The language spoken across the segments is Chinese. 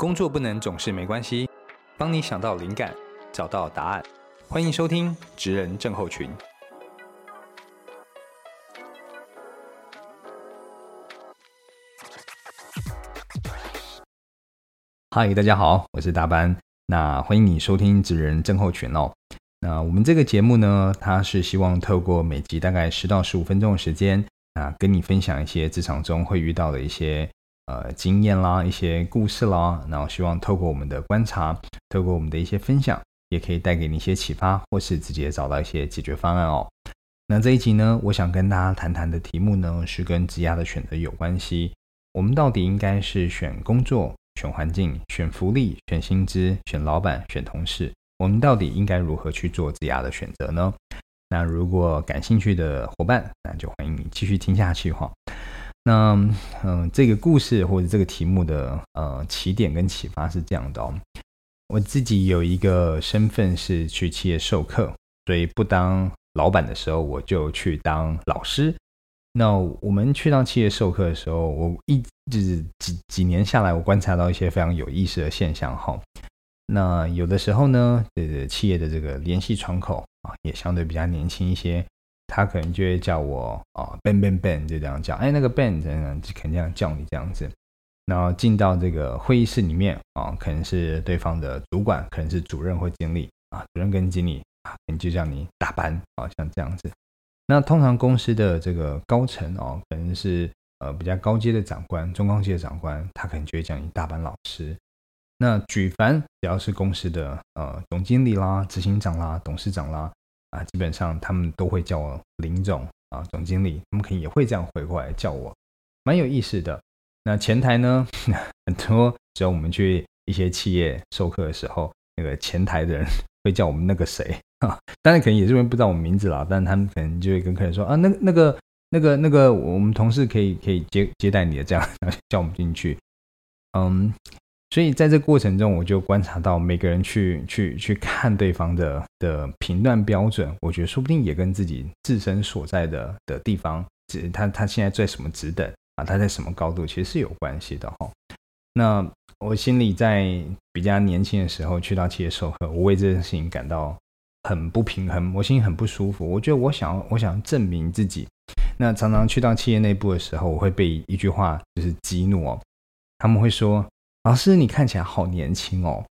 工作不能总是没关系，帮你想到灵感，找到答案。欢迎收听《职人症候群》。嗨，大家好，我是大班。那欢迎你收听《职人症候群》哦。那我们这个节目呢，它是希望透过每集大概十到十五分钟的时间，啊，跟你分享一些职场中会遇到的一些呃经验啦、一些故事啦。然后希望透过我们的观察，透过我们的一些分享，也可以带给你一些启发，或是直接找到一些解决方案哦。那这一集呢，我想跟大家谈谈的题目呢，是跟职业的选择有关系。我们到底应该是选工作、选环境、选福利、选薪资、选老板、选同事？我们到底应该如何去做职涯的选择呢？那如果感兴趣的伙伴，那就欢迎你继续听下去哈。那嗯，这个故事或者这个题目的呃起点跟启发是这样的哦。我自己有一个身份是去企业授课，所以不当老板的时候，我就去当老师。那我们去到企业授课的时候，我一直几几年下来，我观察到一些非常有意思的现象哈。那有的时候呢，这个企业的这个联系窗口啊，也相对比较年轻一些，他可能就会叫我啊，Ben Ben Ben，就这样叫，哎，那个 Ben 这样就肯定要叫你这样子。然后进到这个会议室里面啊，可能是对方的主管，可能是主任或经理啊，主任跟经理啊，可能就叫你大班啊，像这样子。那通常公司的这个高层哦，可能是呃比较高阶的长官、中高阶的长官，他可能就会叫你大班老师。那举凡只要是公司的呃总经理啦、执行长啦、董事长啦啊，基本上他们都会叫我林总啊、总经理，他们可能也会这样回过来叫我，蛮有意思的。那前台呢，很多只要我们去一些企业授课的时候，那个前台的人会叫我们那个谁啊，当然可能也是因为不知道我们名字啦，但他们可能就会跟客人说啊，那那个那个那个我们同事可以可以接接待你的，这样 叫我们进去，嗯。所以在这过程中，我就观察到每个人去去去看对方的的评断标准，我觉得说不定也跟自己自身所在的的地方，他他现在在什么职等啊，他在什么高度，其实是有关系的哈。那我心里在比较年轻的时候去到企业授课，我为这件事情感到很不平衡，我心里很不舒服。我觉得我想我想证明自己，那常常去到企业内部的时候，我会被一句话就是激怒哦，他们会说。老师，你看起来好年轻哦。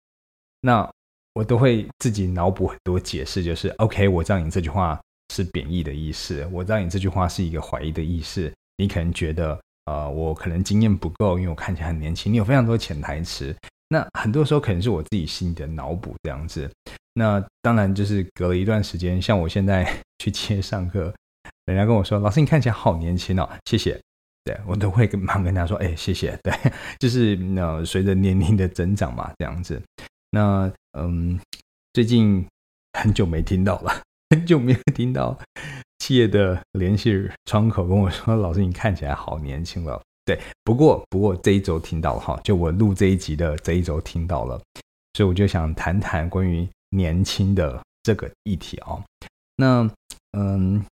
那我都会自己脑补很多解释，就是 OK，我知道你这句话是贬义的意思，我知道你这句话是一个怀疑的意思。你可能觉得，呃，我可能经验不够，因为我看起来很年轻。你有非常多潜台词。那很多时候可能是我自己心里的脑补这样子。那当然就是隔了一段时间，像我现在 去接上课，人家跟我说，老师你看起来好年轻哦，谢谢。我都会跟忙跟他说，哎，谢谢。对，就是那随着年龄的增长嘛，这样子。那嗯，最近很久没听到了，很久没有听到企业的联系窗口跟我说，老师你看起来好年轻了。对，不过不过这一周听到了哈，就我录这一集的这一周听到了，所以我就想谈谈关于年轻的这个议题啊。那嗯。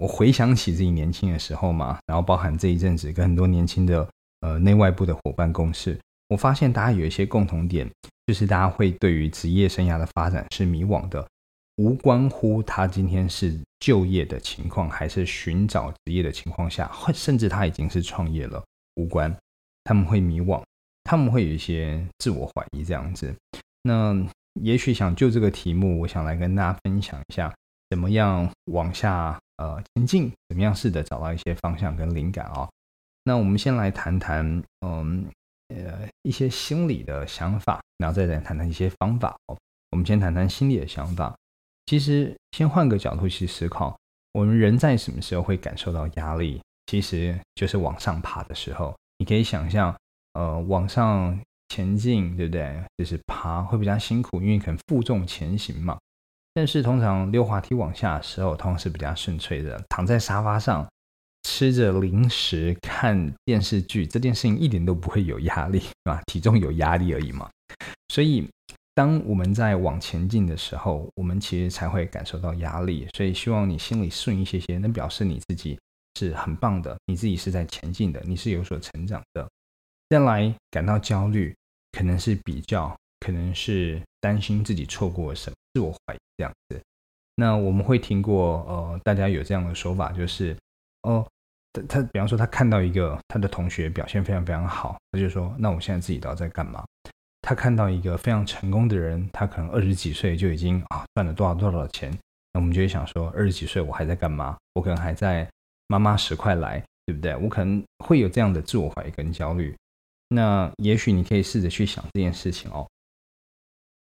我回想起自己年轻的时候嘛，然后包含这一阵子跟很多年轻的呃内外部的伙伴共事，我发现大家有一些共同点，就是大家会对于职业生涯的发展是迷惘的，无关乎他今天是就业的情况，还是寻找职业的情况下，甚至他已经是创业了，无关，他们会迷惘，他们会有一些自我怀疑这样子。那也许想就这个题目，我想来跟大家分享一下，怎么样往下。呃，前进怎么样试着找到一些方向跟灵感啊？那我们先来谈谈，嗯，呃，一些心理的想法，然后再来谈谈一些方法哦。我们先谈谈心理的想法。其实，先换个角度去思考，我们人在什么时候会感受到压力？其实就是往上爬的时候。你可以想象，呃，往上前进，对不对？就是爬会比较辛苦，因为可能负重前行嘛。但是通常溜滑梯往下的时候，通常是比较顺遂的。躺在沙发上吃着零食看电视剧，这件事情一点都不会有压力，啊，体重有压力而已嘛。所以当我们在往前进的时候，我们其实才会感受到压力。所以希望你心里顺一些些，能表示你自己是很棒的，你自己是在前进的，你是有所成长的。再来感到焦虑，可能是比较，可能是担心自己错过了什么，自我怀疑这样子。那我们会听过，呃，大家有这样的说法，就是哦，他他比方说他看到一个他的同学表现非常非常好，他就说，那我现在自己到底在干嘛？他看到一个非常成功的人，他可能二十几岁就已经啊赚了多少多少钱，那我们就会想说，二十几岁我还在干嘛？我可能还在妈妈十块来，对不对？我可能会有这样的自我怀疑跟焦虑。那也许你可以试着去想这件事情哦。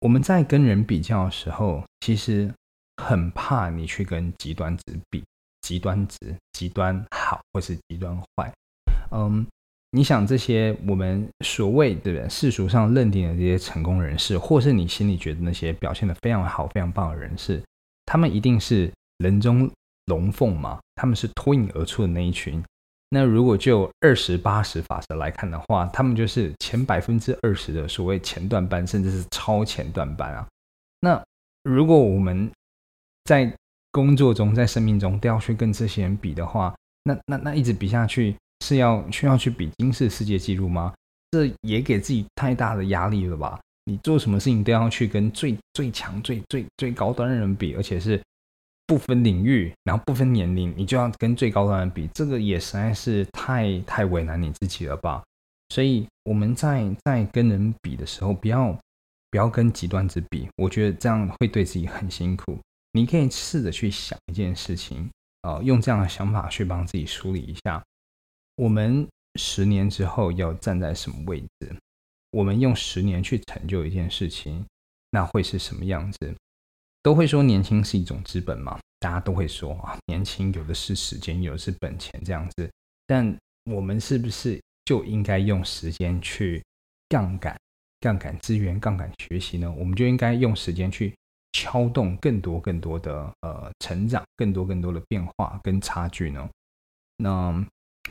我们在跟人比较的时候，其实很怕你去跟极端值比，极端值、极端好或是极端坏。嗯，你想这些我们所谓的世俗上认定的这些成功人士，或是你心里觉得那些表现的非常好、非常棒的人士，他们一定是人中龙凤嘛？他们是脱颖而出的那一群。那如果就二十八十法则来看的话，他们就是前百分之二十的所谓前段班，甚至是超前段班啊。那如果我们在工作中、在生命中都要去跟这些人比的话，那那那一直比下去是要需要去比金世世界纪录吗？这也给自己太大的压力了吧？你做什么事情都要去跟最最强、最最最高端的人比，而且是。不分领域，然后不分年龄，你就要跟最高端的比，这个也实在是太太为难你自己了吧？所以我们在在跟人比的时候，不要不要跟极端值比，我觉得这样会对自己很辛苦。你可以试着去想一件事情，呃，用这样的想法去帮自己梳理一下，我们十年之后要站在什么位置？我们用十年去成就一件事情，那会是什么样子？都会说年轻是一种资本嘛，大家都会说啊，年轻有的是时间，有的是本钱这样子。但我们是不是就应该用时间去杠杆、杠杆资源、杠杆学习呢？我们就应该用时间去敲动更多、更多的呃成长，更多、更多的变化跟差距呢？那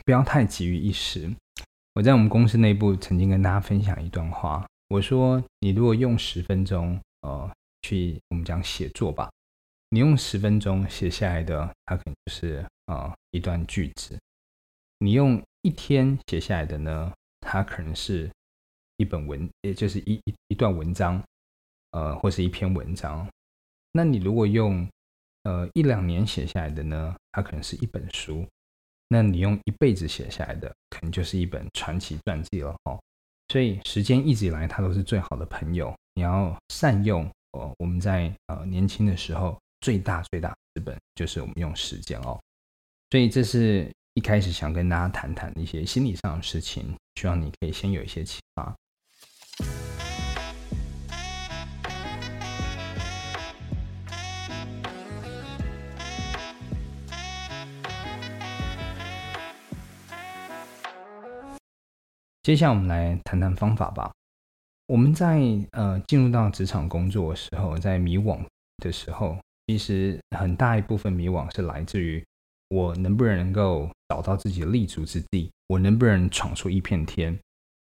不要太急于一时。我在我们公司内部曾经跟大家分享一段话，我说你如果用十分钟，呃。去我们讲写作吧，你用十分钟写下来的，它可能就是啊一段句子；你用一天写下来的呢，它可能是一本文，也就是一一一段文章，呃，或是一篇文章。那你如果用呃一两年写下来的呢，它可能是一本书。那你用一辈子写下来的，可能就是一本传奇传记了哦。所以时间一直以来，它都是最好的朋友，你要善用。哦，我们在呃年轻的时候，最大最大资本就是我们用时间哦，所以这是一开始想跟大家谈谈一些心理上的事情，希望你可以先有一些启发。接下来我们来谈谈方法吧。我们在呃进入到职场工作的时候，在迷惘的时候，其实很大一部分迷惘是来自于我能不能够找到自己的立足之地，我能不能闯出一片天。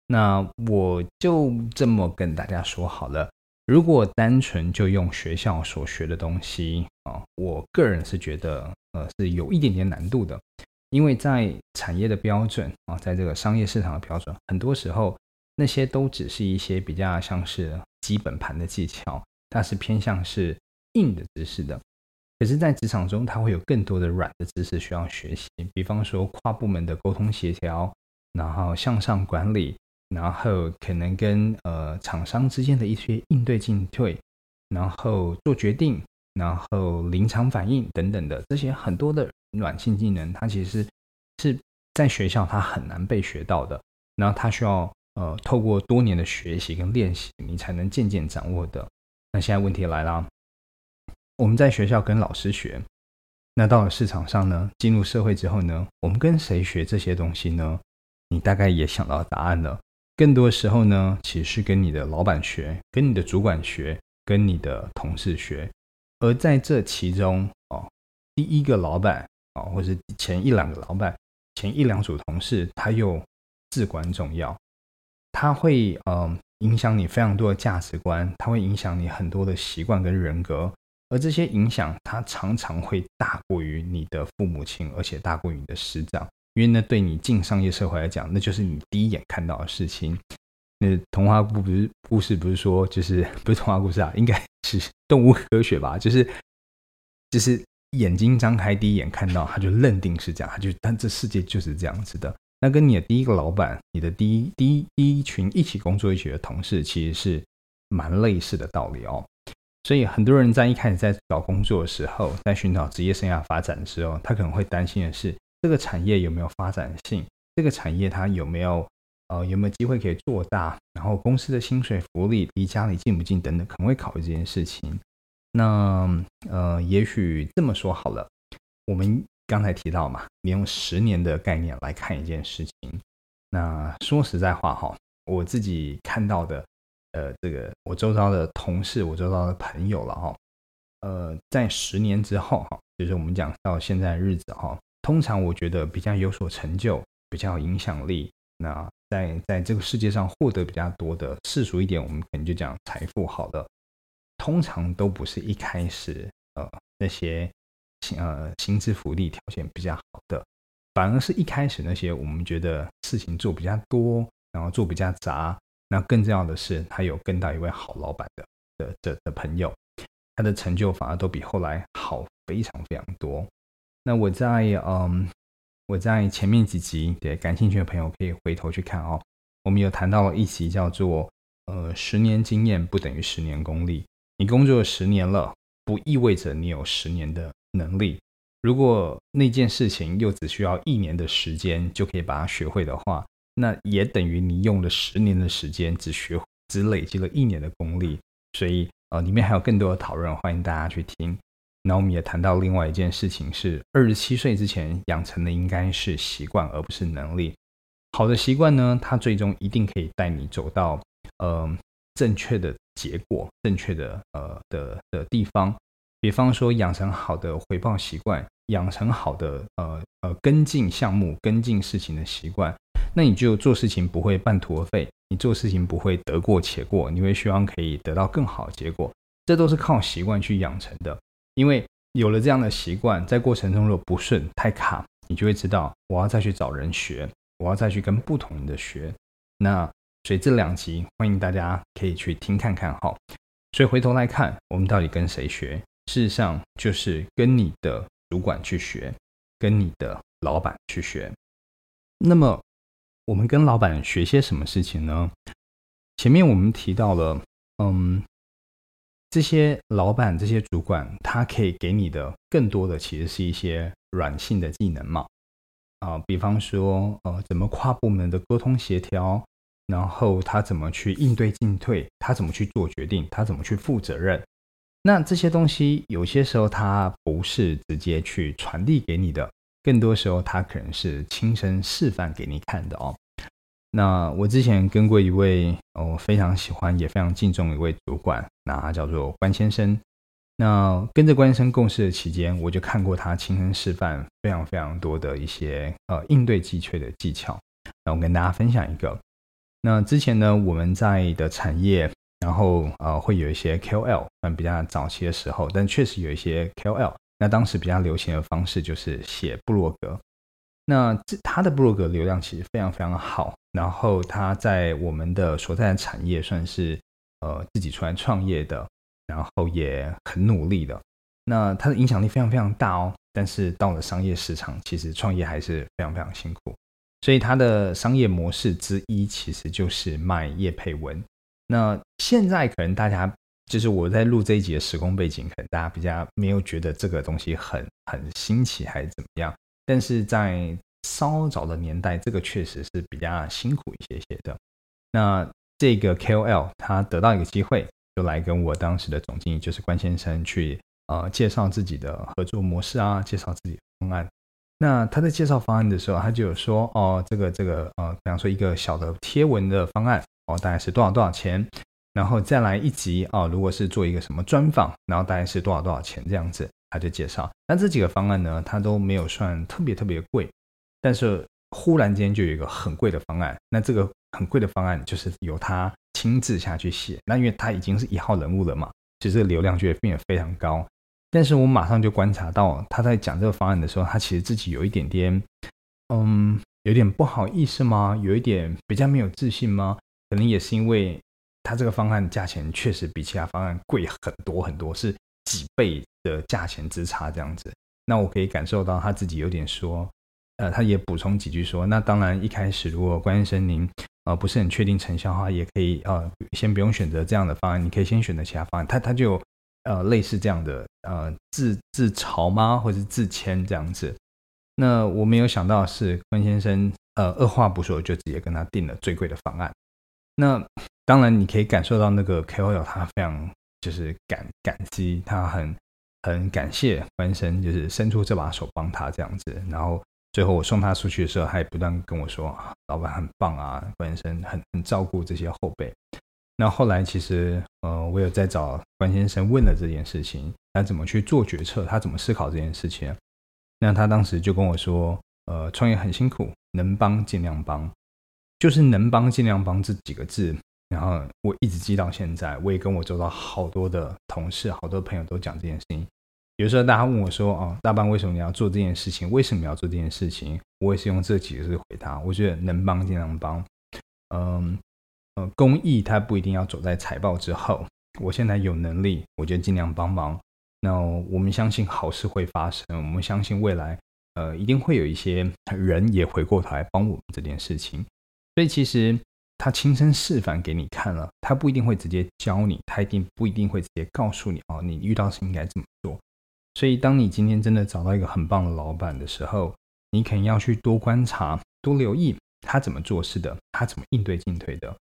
那我就这么跟大家说好了，如果单纯就用学校所学的东西啊，我个人是觉得呃是有一点点难度的，因为在产业的标准啊，在这个商业市场的标准，很多时候。那些都只是一些比较像是基本盘的技巧，它是偏向是硬的知识的。可是，在职场中，它会有更多的软的知识需要学习，比方说跨部门的沟通协调，然后向上管理，然后可能跟呃厂商之间的一些应对进退，然后做决定，然后临场反应等等的这些很多的软性技能，它其实是在学校它很难被学到的，然后它需要。呃，透过多年的学习跟练习，你才能渐渐掌握的。那现在问题来了，我们在学校跟老师学，那到了市场上呢？进入社会之后呢？我们跟谁学这些东西呢？你大概也想到答案了。更多时候呢，其实是跟你的老板学，跟你的主管学，跟你的同事学。而在这其中，哦，第一个老板啊，或是前一两个老板，前一两组同事，他又至关重要。它会呃影响你非常多的价值观，它会影响你很多的习惯跟人格，而这些影响它常常会大过于你的父母亲，而且大过于你的师长，因为那对你进商业社会来讲，那就是你第一眼看到的事情。那童话故不是故事，不是说就是不是童话故事啊，应该是动物科学吧？就是就是眼睛张开第一眼看到，他就认定是这样，他就但这世界就是这样子的。那跟你的第一个老板，你的第一第一第一群一起工作一起的同事，其实是蛮类似的道理哦。所以很多人在一开始在找工作的时候，在寻找职业生涯发展的时候，他可能会担心的是这个产业有没有发展性，这个产业它有没有呃有没有机会可以做大，然后公司的薪水福利离家里近不近等等，可能会考虑这件事情。那呃，也许这么说好了，我们刚才提到嘛，你用十年的概念来看一件事情，那说实在话哈，我自己看到的。呃，这个我周遭的同事，我周遭的朋友了哈。呃，在十年之后哈，就是我们讲到现在日子哈，通常我觉得比较有所成就、比较有影响力，那在在这个世界上获得比较多的世俗一点，我们可能就讲财富好的，通常都不是一开始呃那些呃薪资福利条件比较好的，反而是一开始那些我们觉得事情做比较多，然后做比较杂。那更重要的是，他有跟到一位好老板的的的的朋友，他的成就反而都比后来好非常非常多。那我在嗯，我在前面几集，对感兴趣的朋友可以回头去看哦。我们有谈到一集叫做呃，十年经验不等于十年功力。你工作十年了，不意味着你有十年的能力。如果那件事情又只需要一年的时间就可以把它学会的话。那也等于你用了十年的时间，只学只累积了一年的功力，所以呃，里面还有更多的讨论，欢迎大家去听。那我们也谈到另外一件事情，是二十七岁之前养成的应该是习惯，而不是能力。好的习惯呢，它最终一定可以带你走到呃正确的结果，正确的呃的的地方。比方说，养成好的回报习惯，养成好的呃呃跟进项目、跟进事情的习惯。那你就做事情不会半途而废，你做事情不会得过且过，你会希望可以得到更好的结果，这都是靠习惯去养成的。因为有了这样的习惯，在过程中如果不顺、太卡，你就会知道我要再去找人学，我要再去跟不同的学。那所以这两集欢迎大家可以去听看看哈。所以回头来看，我们到底跟谁学？事实上就是跟你的主管去学，跟你的老板去学。那么。我们跟老板学些什么事情呢？前面我们提到了，嗯，这些老板、这些主管，他可以给你的更多的其实是一些软性的技能嘛，啊，比方说，呃，怎么跨部门的沟通协调，然后他怎么去应对进退，他怎么去做决定，他怎么去负责任。那这些东西有些时候它不是直接去传递给你的。更多时候，他可能是亲身示范给你看的哦。那我之前跟过一位我非常喜欢也非常敬重一位主管，那他叫做关先生。那跟着关先生共事的期间，我就看过他亲身示范非常非常多的一些呃应对急缺的技巧。那我跟大家分享一个。那之前呢，我们在的产业，然后呃会有一些 KOL，嗯，比较早期的时候，但确实有一些 KOL。那当时比较流行的方式就是写部落格，那这他的部落格流量其实非常非常好，然后他在我们的所在的产业算是呃自己出来创业的，然后也很努力的，那他的影响力非常非常大哦。但是到了商业市场，其实创业还是非常非常辛苦，所以他的商业模式之一其实就是卖叶配文。那现在可能大家。就是我在录这一集的时空背景，可能大家比较没有觉得这个东西很很新奇还是怎么样，但是在稍早的年代，这个确实是比较辛苦一些些的。那这个 KOL 他得到一个机会，就来跟我当时的总经理就是关先生去呃介绍自己的合作模式啊，介绍自己的方案。那他在介绍方案的时候，他就有说哦，这个这个呃，比方说一个小的贴文的方案哦，大概是多少多少钱。然后再来一集啊，如果是做一个什么专访，然后大概是多少多少钱这样子，他就介绍。那这几个方案呢，他都没有算特别特别贵，但是忽然间就有一个很贵的方案。那这个很贵的方案就是由他亲自下去写。那因为他已经是一号人物了嘛，其实流量就会变得非常高。但是我马上就观察到他在讲这个方案的时候，他其实自己有一点点，嗯，有点不好意思吗？有一点比较没有自信吗？可能也是因为他这个方案价钱确实比其他方案贵很多很多，是几倍的价钱之差这样子。那我可以感受到他自己有点说，呃，他也补充几句说，那当然一开始如果关先生您呃不是很确定成效的话，也可以呃先不用选择这样的方案，你可以先选择其他方案。他他就呃类似这样的呃自自嘲吗，或者是自谦这样子。那我没有想到是关先生呃二话不说就直接跟他定了最贵的方案。那当然你可以感受到那个 KOL 他非常就是感感激，他很。很感谢关生，就是伸出这把手帮他这样子。然后最后我送他出去的时候，他也不断跟我说：“老板很棒啊，关生很很照顾这些后辈。”那后来其实呃，我有在找关先生问了这件事情，他怎么去做决策，他怎么思考这件事情。那他当时就跟我说：“呃，创业很辛苦，能帮尽量帮，就是能帮尽量帮这几个字。”然后我一直记到现在，我也跟我周遭好多的同事、好多朋友都讲这件事情。有时候大家问我说：“哦，大班为什么你要做这件事情？为什么要做这件事情？”我也是用这几个字回答。我觉得能帮尽量帮。嗯，呃，公益它不一定要走在财报之后。我现在有能力，我就尽量帮忙。那我们相信好事会发生，我们相信未来，呃，一定会有一些人也回过头来帮我们这件事情。所以其实他亲身示范给你看了，他不一定会直接教你，他一定不一定会直接告诉你哦，你遇到事应该怎么做。所以，当你今天真的找到一个很棒的老板的时候，你肯定要去多观察、多留意他怎么做事的，他怎么应对进退的。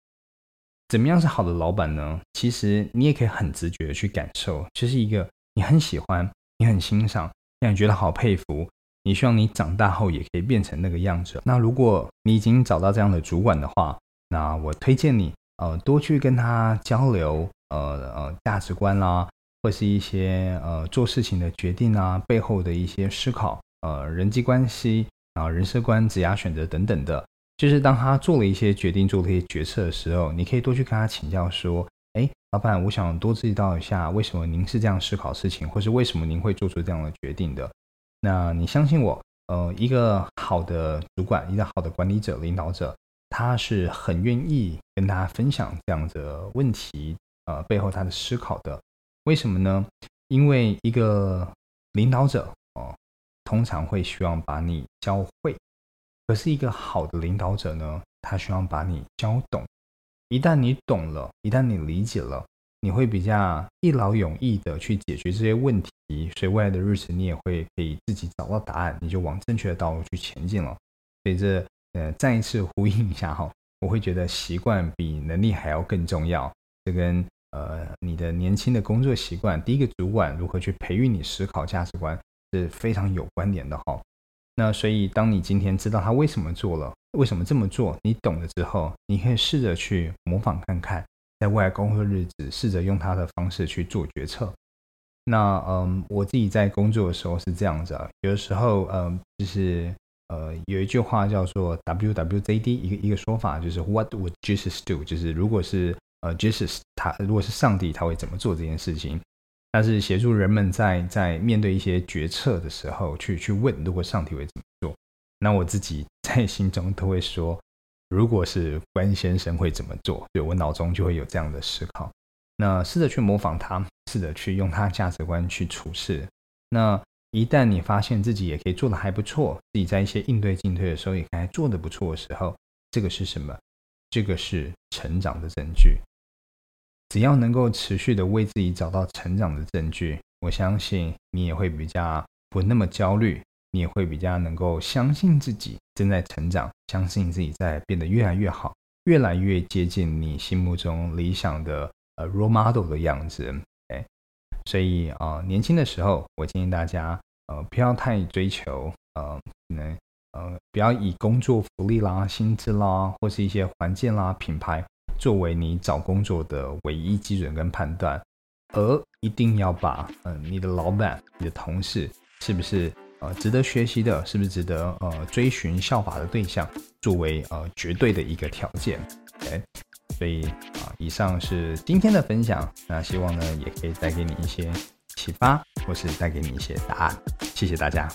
怎么样是好的老板呢？其实你也可以很直觉的去感受，就是一个你很喜欢、你很欣赏、让你觉得好佩服，你希望你长大后也可以变成那个样子。那如果你已经找到这样的主管的话，那我推荐你呃多去跟他交流，呃呃价值观啦。或是一些呃做事情的决定啊，背后的一些思考，呃人际关系啊、人生观、职业选择等等的，就是当他做了一些决定、做了一些决策的时候，你可以多去跟他请教，说：哎，老板，我想多知道一下，为什么您是这样思考事情，或是为什么您会做出这样的决定的？那你相信我，呃，一个好的主管，一个好的管理者、领导者，他是很愿意跟大家分享这样的问题，呃，背后他的思考的。为什么呢？因为一个领导者哦，通常会希望把你教会；可是一个好的领导者呢，他希望把你教懂。一旦你懂了，一旦你理解了，你会比较一劳永逸的去解决这些问题。所以未来的日子，你也会可以自己找到答案，你就往正确的道路去前进了。所以这呃，再一次呼应一下哈，我会觉得习惯比能力还要更重要。这跟呃，你的年轻的工作习惯，第一个主管如何去培育你思考价值观是非常有关联的哈。那所以，当你今天知道他为什么做了，为什么这么做，你懂了之后，你可以试着去模仿看看，在未来工作日子，试着用他的方式去做决策。那嗯，我自己在工作的时候是这样子啊，有的时候嗯，就是呃，有一句话叫做 WWJD，一个一个说法就是 What would Jesus do？就是如果是呃，Jesus，他如果是上帝，他会怎么做这件事情？但是协助人们在在面对一些决策的时候，去去问，如果上帝会怎么做？那我自己在心中都会说，如果是关先生会怎么做？对我脑中就会有这样的思考。那试着去模仿他，试着去用他价值观去处事。那一旦你发现自己也可以做的还不错，自己在一些应对进退的时候也还做的不错的时候，这个是什么？这个是成长的证据。只要能够持续的为自己找到成长的证据，我相信你也会比较不那么焦虑，你也会比较能够相信自己正在成长，相信自己在变得越来越好，越来越接近你心目中理想的呃 role model 的样子。哎，所以啊，年轻的时候，我建议大家呃不要太追求呃能呃不要以工作福利啦、薪资啦，或是一些环境啦、品牌。作为你找工作的唯一基准跟判断，而一定要把嗯你的老板、你的同事是不是呃值得学习的，是不是值得呃追寻效法的对象，作为呃绝对的一个条件。OK，所以啊，以上是今天的分享，那希望呢也可以带给你一些启发，或是带给你一些答案。谢谢大家。